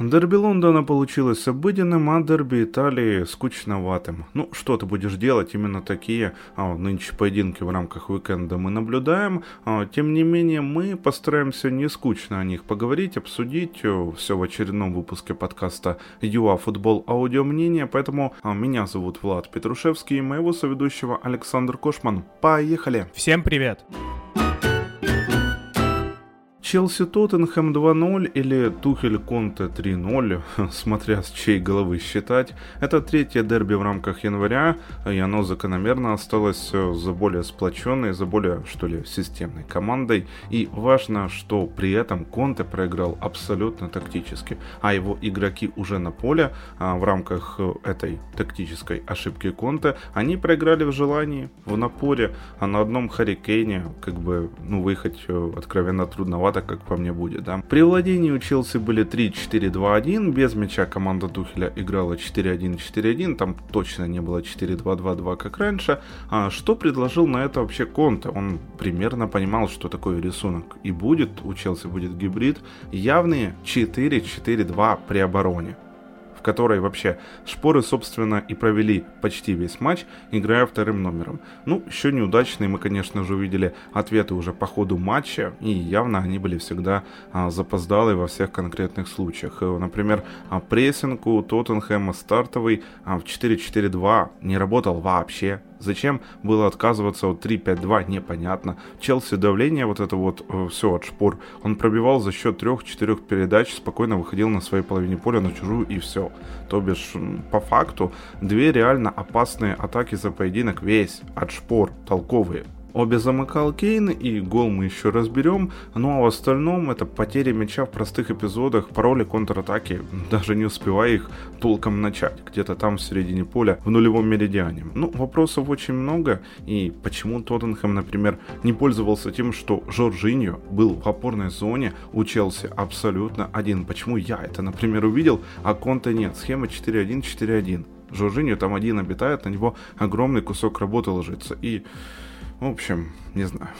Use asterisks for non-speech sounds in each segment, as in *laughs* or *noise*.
Дерби Лондона получилось обыденным, а дерби Италии скучноватым. Ну, что ты будешь делать? Именно такие а, нынче поединки в рамках уикенда мы наблюдаем. А, тем не менее, мы постараемся не скучно о них поговорить, обсудить э, все в очередном выпуске подкаста ЮА Футбол Аудио Мнение. Поэтому а, меня зовут Влад Петрушевский и моего соведущего Александр Кошман. Поехали! Всем привет! Челси Тоттенхэм 2-0 или Тухель Конте 3-0, *laughs* смотря с чьей головы считать. Это третье дерби в рамках января, и оно закономерно осталось э, за более сплоченной, за более, что ли, системной командой. И важно, что при этом Конте проиграл абсолютно тактически, а его игроки уже на поле а в рамках э, этой тактической ошибки Конте, они проиграли в желании, в напоре, а на одном Харикейне, как бы, ну, выехать э, откровенно трудновато так как по мне будет, да. При владении у Челси были 3-4-2-1, без мяча команда Тухеля играла 4-1-4-1, там точно не было 4-2-2-2, как раньше. А что предложил на это вообще Конте? Он примерно понимал, что такое рисунок и будет, у Челси будет гибрид, явные 4-4-2 при обороне в которой вообще шпоры, собственно, и провели почти весь матч, играя вторым номером. Ну, еще неудачные мы, конечно же, увидели ответы уже по ходу матча, и явно они были всегда а, запоздалые во всех конкретных случаях. Э, например, а, прессинг у Тоттенхэма стартовый а, в 4-4-2 не работал вообще, Зачем было отказываться от 3-5-2, непонятно. Челси давление, вот это вот э, все от шпор, он пробивал за счет трех-четырех передач, спокойно выходил на своей половине поля на чужую и все. То бишь, по факту, две реально опасные атаки за поединок весь от шпор, толковые. Обе замыкал Кейн, и гол мы еще разберем. Ну а в остальном это потери мяча в простых эпизодах, пароли контратаки, даже не успевая их толком начать, где-то там в середине поля, в нулевом меридиане. Ну, вопросов очень много, и почему Тоттенхэм, например, не пользовался тем, что Жоржиньо был в опорной зоне у Челси абсолютно один. Почему я это, например, увидел, а Конта нет? Схема 4-1-4-1. Жоржиньо там один обитает, на него огромный кусок работы ложится. И в общем, не знаю.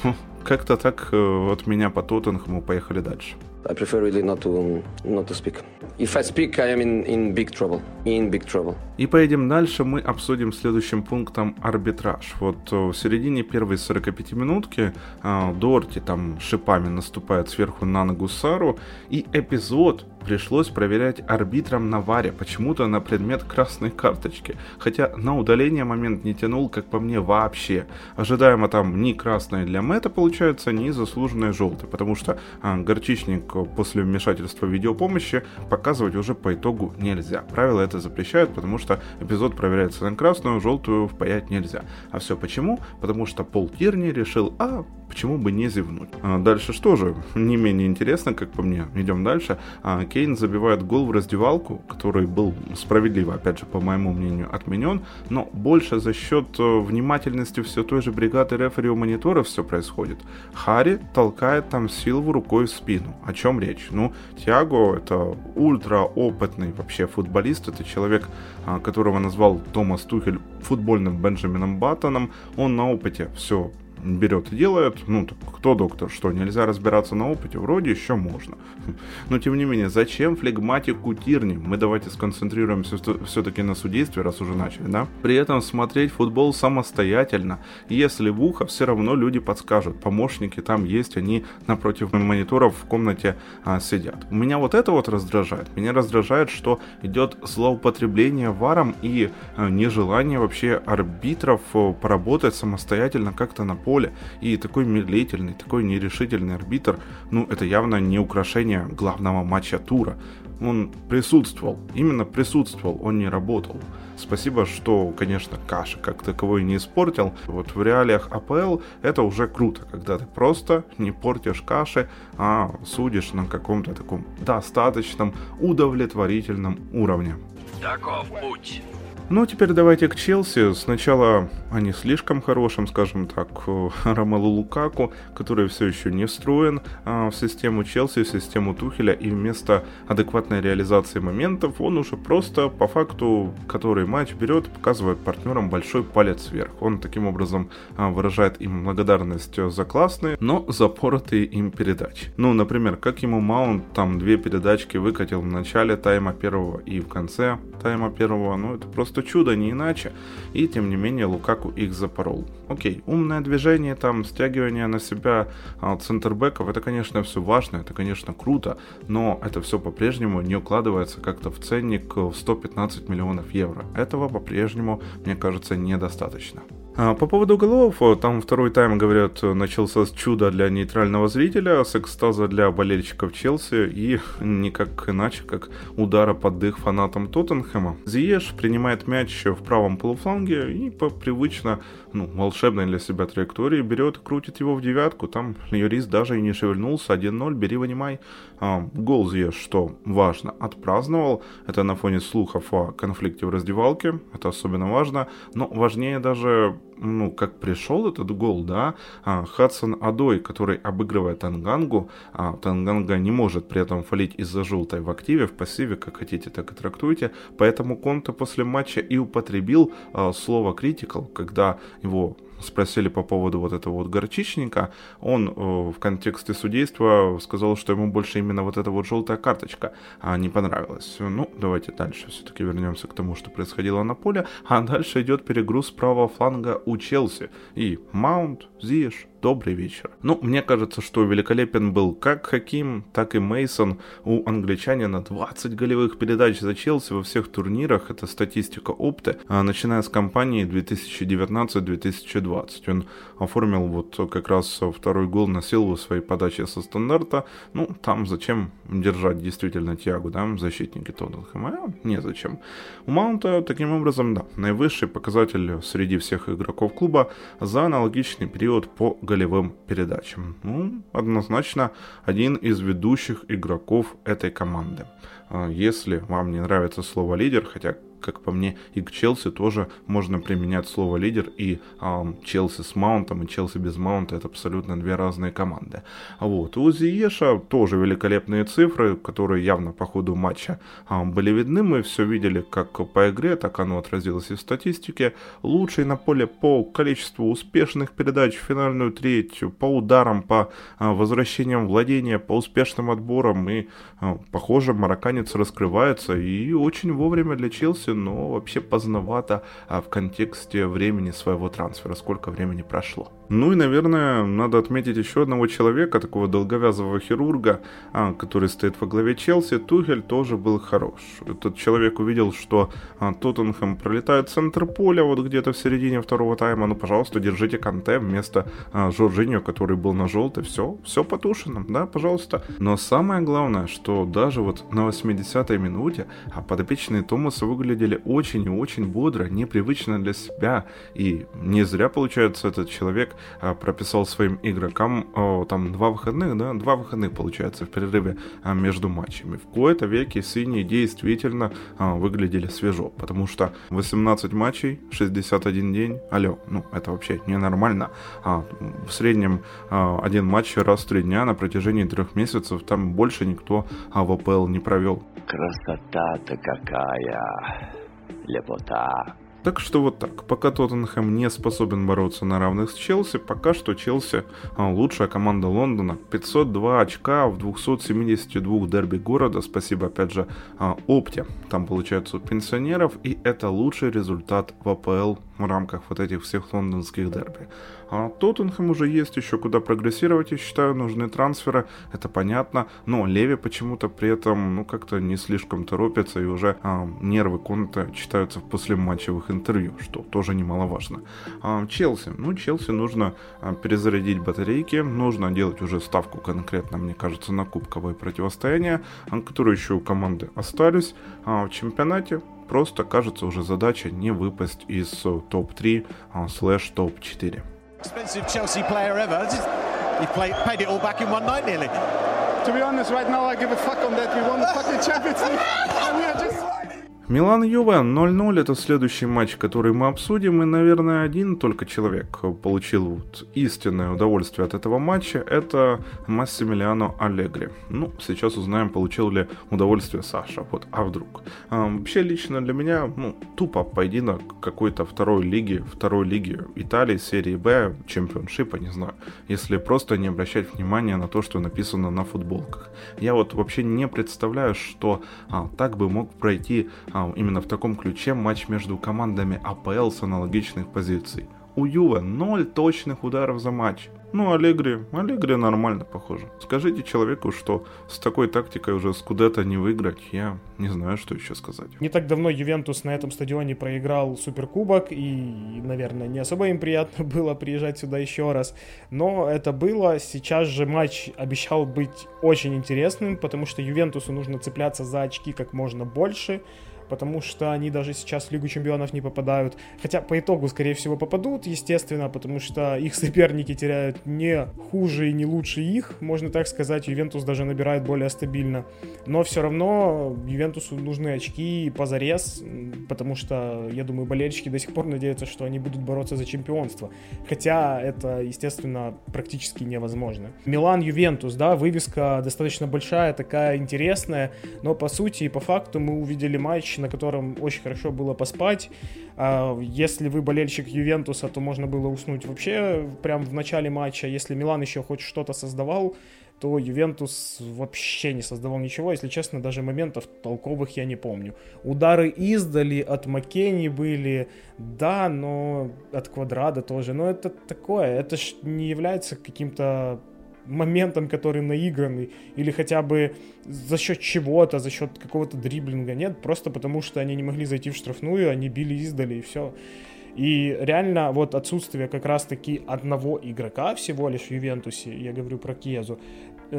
Как-то так э, от меня по Тоттенхэму поехали дальше. I prefer really not to not to speak. If I speak, I am in, in big trouble. In big trouble. И поедем дальше, мы обсудим следующим пунктом арбитраж. Вот э, в середине первой 45 минутки э, Дорти там шипами наступает сверху на ногу Сару, и эпизод пришлось проверять арбитром на варе, почему-то на предмет красной карточки. Хотя на удаление момент не тянул, как по мне, вообще. Ожидаемо там ни красная для Мэтта получается, ни заслуженная желтая, потому что а, горчичник после вмешательства видеопомощи показывать уже по итогу нельзя. Правила это запрещают, потому что эпизод проверяется на красную, желтую впаять нельзя. А все почему? Потому что Пол Тирни решил, а почему бы не зевнуть. А дальше что же? Не менее интересно, как по мне. Идем дальше. А, Кейн забивает гол в раздевалку, который был справедливо, опять же, по моему мнению, отменен, но больше за счет э, внимательности все той же бригады рефери у монитора все происходит. Харри толкает там Силву рукой в спину. О чем речь? Ну, Тиаго это ультра опытный вообще футболист, это человек, а, которого назвал Томас Тухель футбольным Бенджамином Баттоном. Он на опыте все берет и делает. Ну, так, кто доктор? Что, нельзя разбираться на опыте? Вроде еще можно. *laughs* Но, тем не менее, зачем флегматику Тирни? Мы давайте сконцентрируемся все-таки на судействе, раз уже начали, да? При этом смотреть футбол самостоятельно. Если в ухо, все равно люди подскажут. Помощники там есть, они напротив мониторов в комнате а, сидят. Меня вот это вот раздражает. Меня раздражает, что идет злоупотребление варом и а, нежелание вообще арбитров а, поработать самостоятельно как-то на поле поле. И такой медлительный, такой нерешительный арбитр, ну, это явно не украшение главного матча тура. Он присутствовал, именно присутствовал, он не работал. Спасибо, что, конечно, Каша как таковой не испортил. Вот в реалиях АПЛ это уже круто, когда ты просто не портишь каши, а судишь на каком-то таком достаточном удовлетворительном уровне. Таков путь. Ну, теперь давайте к Челси. Сначала о не слишком хорошем, скажем так, *laughs* Ромелу Лукаку, который все еще не встроен а, в систему Челси, в систему Тухеля, и вместо адекватной реализации моментов он уже просто по факту, который матч берет, показывает партнерам большой палец вверх. Он таким образом а, выражает им благодарность за классные, но запоротые им передачи. Ну, например, как ему Маунт там две передачки выкатил в начале тайма первого и в конце тайма первого, ну это просто чудо, не иначе. И тем не менее Лукаку их запорол. Окей, умное движение, там, стягивание на себя а, центрбеков, это, конечно, все важно, это, конечно, круто, но это все по-прежнему не укладывается как-то в ценник в 115 миллионов евро. Этого по-прежнему, мне кажется, недостаточно. А, по поводу голов, там второй тайм, говорят, начался с чуда для нейтрального зрителя, с экстаза для болельщиков Челси и никак иначе, как удара под дых фанатам Тоттенхэма. Зиеш принимает мяч в правом полуфланге и по привычно, ну, волшебной для себя траектории берет крутит его в девятку. Там Юрис даже и не шевельнулся, 1-0, бери, вынимай. А, гол Зиеш, что важно, отпраздновал. Это на фоне слухов о конфликте в раздевалке, это особенно важно. Но важнее даже ну, как пришел этот гол, да, а, Хадсон Адой, который обыгрывает Тангангу, а Танганга не может при этом фалить из-за желтой в активе, в пассиве, как хотите, так и трактуйте, поэтому Конте после матча и употребил а, слово критикал, когда его спросили по поводу вот этого вот горчичника, он э, в контексте судейства сказал, что ему больше именно вот эта вот желтая карточка а, не понравилась. Ну, давайте дальше все-таки вернемся к тому, что происходило на поле. А дальше идет перегруз правого фланга у Челси. И Маунт, Зиш, добрый вечер. Ну, мне кажется, что великолепен был как Хаким, так и Мейсон. У англичанина 20 голевых передач за Челси во всех турнирах. Это статистика опты, а, начиная с кампании 2019-2020. Он оформил вот как раз второй гол на силу своей подачи со стандарта. Ну, там зачем держать действительно Тиагу, да, защитники Тоттенхэма? А, незачем. У Маунта, таким образом, да, наивысший показатель среди всех игроков клуба за аналогичный период по голевым передачам. Ну, однозначно один из ведущих игроков этой команды. А, если вам не нравится слово лидер, хотя как по мне, и к Челси тоже можно применять слово лидер, и э, Челси с Маунтом и Челси без Маунта это абсолютно две разные команды. Вот. У Зиеша тоже великолепные цифры, которые явно по ходу матча э, были видны. Мы все видели как по игре, так оно отразилось и в статистике. Лучший на поле по количеству успешных передач в финальную третью, по ударам, по э, возвращениям владения, по успешным отборам. И, э, похоже, марокканец раскрывается и очень вовремя для Челси курсе, но вообще поздновато а в контексте времени своего трансфера, сколько времени прошло. Ну и, наверное, надо отметить еще одного человека, такого долговязого хирурга, а, который стоит во главе Челси. Тухель тоже был хорош. Этот человек увидел, что а, Тоттенхэм пролетает центр поля, вот где-то в середине второго тайма. Ну, пожалуйста, держите Канте вместо а, Жоржиньо, который был на желтой. Все, все потушено, да, пожалуйста. Но самое главное, что даже вот на 80-й минуте подопечные Томаса выглядели очень и очень бодро, непривычно для себя. И не зря, получается, этот человек прописал своим игрокам там два выходных, да, два выходных получается в перерыве а, между матчами. В кои-то веке синие действительно а, выглядели свежо, потому что 18 матчей, 61 день, алло, ну это вообще ненормально. В среднем один матч раз в три дня на протяжении трех месяцев, там больше никто в АПЛ не провел. Красота-то какая, лепота. Так что вот так. Пока Тоттенхэм не способен бороться на равных с Челси, пока что Челси а, лучшая команда Лондона. 502 очка в 272 дерби города. Спасибо опять же а, Опте. Там получается у пенсионеров. И это лучший результат в АПЛ в рамках вот этих всех лондонских дерби. А Тоттенхэм уже есть еще куда прогрессировать, я считаю, нужны трансферы, это понятно, но Леви почему-то при этом, ну, как-то не слишком торопится, и уже а, нервы Конта читаются в послематчевых интервью, что тоже немаловажно. А, Челси, ну, Челси нужно а, перезарядить батарейки, нужно делать уже ставку конкретно, мне кажется, на кубковое противостояние, а, которые еще у команды остались а, в чемпионате, просто кажется уже задача не выпасть из топ-3 а, слэш топ-4. Expensive Chelsea player ever. He played, paid it all back in one night nearly. To be honest, right now I give a fuck on that. We won the fucking Champions League. *laughs* Милан Юве 0-0 это следующий матч, который мы обсудим, и, наверное, один только человек получил вот истинное удовольствие от этого матча, это Массимилиано Аллегри. Ну, сейчас узнаем, получил ли удовольствие Саша, вот, а вдруг. А, вообще, лично для меня, ну, тупо поединок какой-то второй лиги, второй лиги Италии, серии Б, чемпионшипа, не знаю, если просто не обращать внимания на то, что написано на футболках. Я вот вообще не представляю, что а, так бы мог пройти а, именно в таком ключе матч между командами АПЛ с аналогичных позиций. У Юве 0 точных ударов за матч. Ну, Аллегри, Аллегри нормально, похоже. Скажите человеку, что с такой тактикой уже Скудета не выиграть, я не знаю, что еще сказать. Не так давно Ювентус на этом стадионе проиграл Суперкубок, и, наверное, не особо им приятно *laughs* было приезжать сюда еще раз. Но это было. Сейчас же матч обещал быть очень интересным, потому что Ювентусу нужно цепляться за очки как можно больше потому что они даже сейчас в Лигу Чемпионов не попадают. Хотя по итогу, скорее всего, попадут, естественно, потому что их соперники теряют не хуже и не лучше их, можно так сказать. Ювентус даже набирает более стабильно. Но все равно Ювентусу нужны очки позарез, потому что, я думаю, болельщики до сих пор надеются, что они будут бороться за чемпионство. Хотя это, естественно, практически невозможно. Милан, Ювентус, да, вывеска достаточно большая, такая интересная, но по сути и по факту мы увидели матч, на котором очень хорошо было поспать. А, если вы болельщик Ювентуса, то можно было уснуть вообще прям в начале матча. Если Милан еще хоть что-то создавал, то Ювентус вообще не создавал ничего. Если честно, даже моментов толковых я не помню. Удары издали от Маккени были, да, но от Квадрада тоже. Но это такое, это ж не является каким-то моментом, который наигранный, или хотя бы за счет чего-то, за счет какого-то дриблинга. Нет, просто потому что они не могли зайти в штрафную, они били издали и все. И реально вот отсутствие как раз-таки одного игрока всего лишь в Ювентусе, я говорю про Кезу,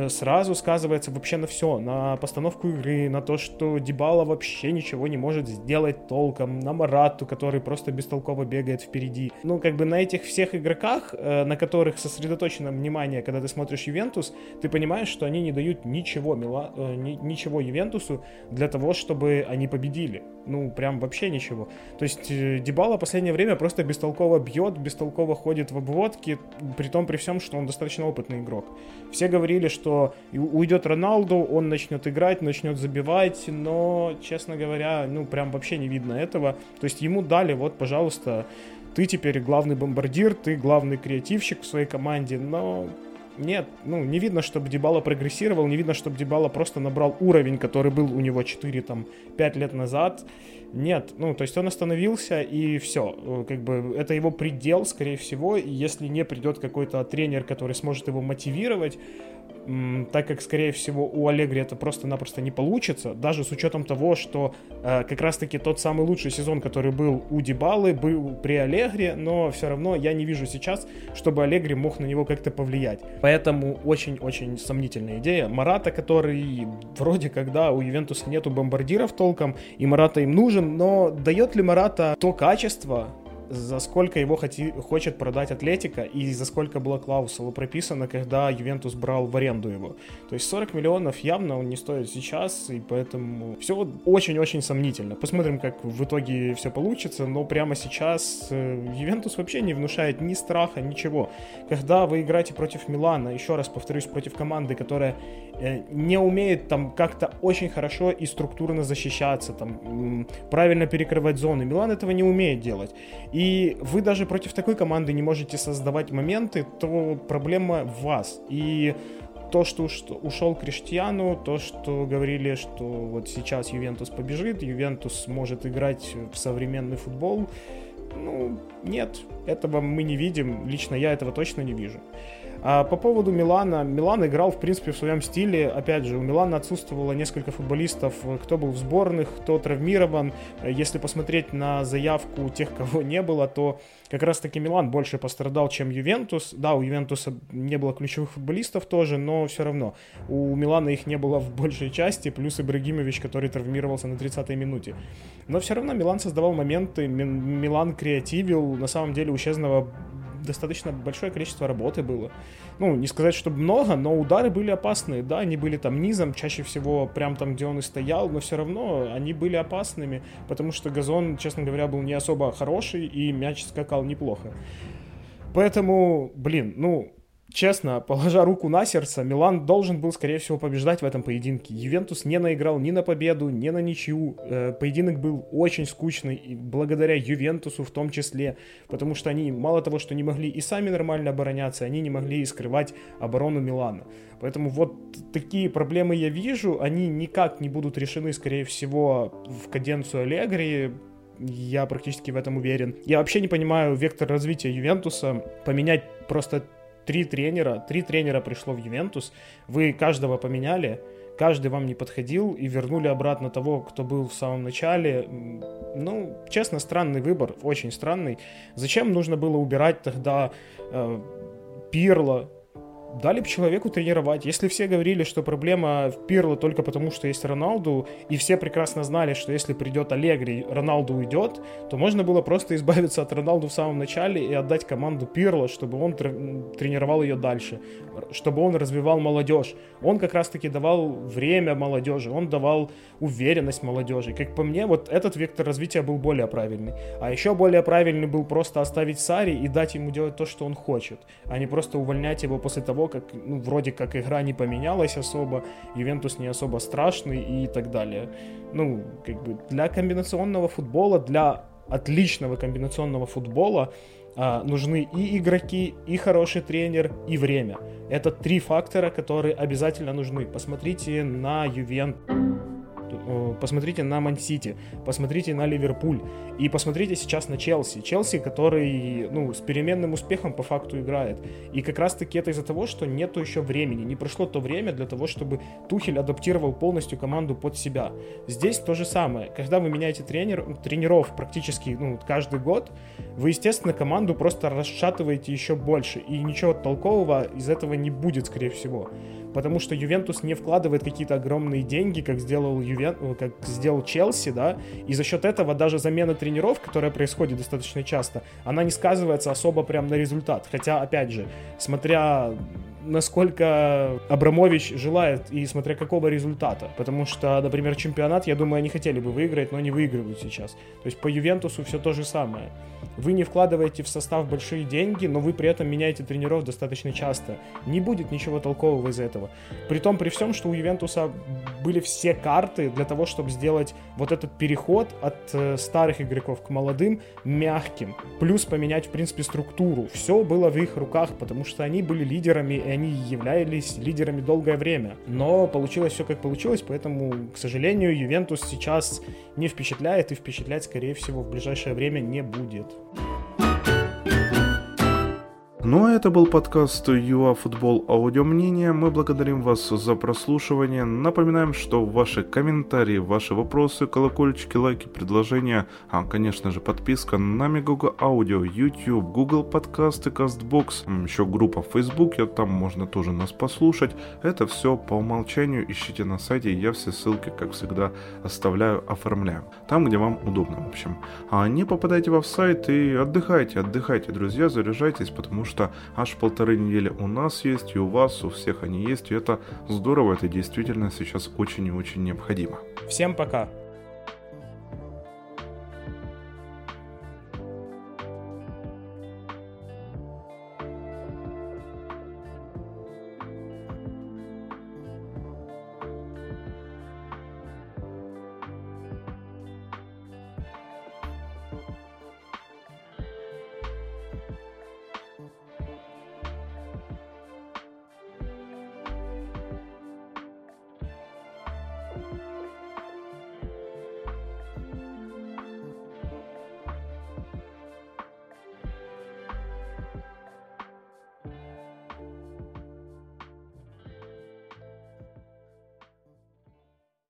сразу сказывается вообще на все, на постановку игры, на то, что Дебала вообще ничего не может сделать толком, на Марату, который просто бестолково бегает впереди. Ну, как бы на этих всех игроках, э, на которых сосредоточено внимание, когда ты смотришь Ювентус, ты понимаешь, что они не дают ничего, Мила, э, ничего Ювентусу для того, чтобы они победили. Ну, прям вообще ничего. То есть Дебала в последнее время просто бестолково бьет, бестолково ходит в обводке, при том при всем, что он достаточно опытный игрок. Все говорили, что что уйдет Роналду, он начнет играть, начнет забивать, но, честно говоря, ну, прям вообще не видно этого. То есть ему дали, вот, пожалуйста, ты теперь главный бомбардир, ты главный креативщик в своей команде, но нет, ну, не видно, чтобы Дебала прогрессировал, не видно, чтобы Дебала просто набрал уровень, который был у него 4, там, 5 лет назад. Нет, ну, то есть он остановился, и все. Как бы это его предел, скорее всего, и если не придет какой-то тренер, который сможет его мотивировать, так как, скорее всего, у Аллегри это просто-напросто не получится, даже с учетом того, что э, как раз-таки тот самый лучший сезон, который был у Дебалы, был при Аллегри, но все равно я не вижу сейчас, чтобы Аллегри мог на него как-то повлиять. Поэтому очень-очень сомнительная идея. Марата, который вроде когда у Ювентуса нету бомбардиров толком, и Марата им нужен, но дает ли Марата то качество, за сколько его хоти, хочет продать Атлетика и за сколько была клаусула прописана, когда Ювентус брал в аренду его. То есть 40 миллионов явно он не стоит сейчас, и поэтому все очень-очень сомнительно. Посмотрим, как в итоге все получится, но прямо сейчас э, Ювентус вообще не внушает ни страха, ничего. Когда вы играете против Милана, еще раз повторюсь, против команды, которая э, не умеет там как-то очень хорошо и структурно защищаться, там правильно перекрывать зоны. Милан этого не умеет делать. И и вы даже против такой команды не можете создавать моменты, то проблема в вас. И то, что ушел Криштиану, то, что говорили, что вот сейчас Ювентус побежит, Ювентус может играть в современный футбол, ну, нет, этого мы не видим. Лично я этого точно не вижу. А по поводу Милана, Милан играл, в принципе, в своем стиле. Опять же, у Милана отсутствовало несколько футболистов, кто был в сборных, кто травмирован. Если посмотреть на заявку тех, *laughs* кого не было, то как раз-таки Милан больше пострадал, чем Ювентус. Да, у Ювентуса не было ключевых футболистов тоже, но все равно. У Милана их не было в *laughs* большей части, плюс Ибрагимович, который травмировался на 30-й минуте. Но все равно Милан создавал моменты, Милан креативил. На самом деле у Чезнова достаточно большое количество работы было. Ну, не сказать, чтобы много, но удары были опасные, да, они были там низом, чаще всего прям там, где он и стоял, но все равно они были опасными, потому что газон, честно говоря, был не особо хороший, и мяч скакал неплохо. Поэтому, блин, ну, честно, положа руку на сердце, Милан должен был, скорее всего, побеждать в этом поединке. Ювентус не наиграл ни на победу, ни на ничью. Э, поединок был очень скучный, благодаря Ювентусу в том числе, потому что они мало того, что не могли и сами нормально обороняться, они не могли и скрывать оборону Милана. Поэтому вот такие проблемы я вижу, они никак не будут решены, скорее всего, в каденцию Аллегри, я практически в этом уверен. Я вообще не понимаю вектор развития Ювентуса. Поменять просто три тренера, три тренера пришло в Ювентус, вы каждого поменяли, каждый вам не подходил и вернули обратно того, кто был в самом начале. Ну, честно, странный выбор, очень странный. Зачем нужно было убирать тогда э, Пирло, дали бы человеку тренировать. Если все говорили, что проблема в Пирло только потому, что есть Роналду, и все прекрасно знали, что если придет Аллегри, Роналду уйдет, то можно было просто избавиться от Роналду в самом начале и отдать команду Пирло, чтобы он тренировал ее дальше, чтобы он развивал молодежь. Он как раз-таки давал время молодежи, он давал уверенность молодежи. Как по мне, вот этот вектор развития был более правильный. А еще более правильный был просто оставить Сари и дать ему делать то, что он хочет, а не просто увольнять его после того, того, как, ну, вроде как игра не поменялась особо, Ювентус не особо страшный и так далее. Ну, как бы для комбинационного футбола, для отличного комбинационного футбола а, нужны и игроки, и хороший тренер, и время. Это три фактора, которые обязательно нужны. Посмотрите на Ювентус посмотрите на Ман-Сити, посмотрите на Ливерпуль и посмотрите сейчас на Челси. Челси, который, ну, с переменным успехом по факту играет. И как раз-таки это из-за того, что нету еще времени. Не прошло то время для того, чтобы Тухель адаптировал полностью команду под себя. Здесь то же самое. Когда вы меняете тренер, тренеров практически ну, каждый год, вы, естественно, команду просто расшатываете еще больше. И ничего толкового из этого не будет, скорее всего потому что Ювентус не вкладывает какие-то огромные деньги, как сделал, Ювен... Э, как сделал Челси, да, и за счет этого даже замена тренеров, которая происходит достаточно часто, она не сказывается особо прям на результат. Хотя, опять же, смотря насколько Абрамович желает и смотря какого результата. Потому что, например, чемпионат, я думаю, они хотели бы выиграть, но не выигрывают сейчас. То есть по Ювентусу все то же самое. Вы не вкладываете в состав большие деньги, но вы при этом меняете тренеров достаточно часто. Не будет ничего толкового из этого. При том, при всем, что у Ювентуса были все карты для того, чтобы сделать вот этот переход от э, старых игроков к молодым мягким. Плюс поменять, в принципе, структуру. Все было в их руках, потому что они были лидерами, они являлись лидерами долгое время. Но получилось все как получилось, поэтому, к сожалению, Ювентус сейчас не впечатляет и впечатлять, скорее всего, в ближайшее время не будет. Ну а это был подкаст ЮАФутбол Аудио Мнение. Мы благодарим вас за прослушивание. Напоминаем, что ваши комментарии, ваши вопросы, колокольчики, лайки, предложения, а, конечно же, подписка на Мегаго Аудио, YouTube, Google Подкасты, CastBox, еще группа в Фейсбуке, там можно тоже нас послушать. Это все по умолчанию ищите на сайте, я все ссылки, как всегда, оставляю, оформляю. Там, где вам удобно, в общем. А не попадайте в сайт и отдыхайте, отдыхайте, друзья, заряжайтесь, потому что что аж полторы недели у нас есть, и у вас, у всех они есть, и это здорово, это действительно сейчас очень и очень необходимо. Всем пока!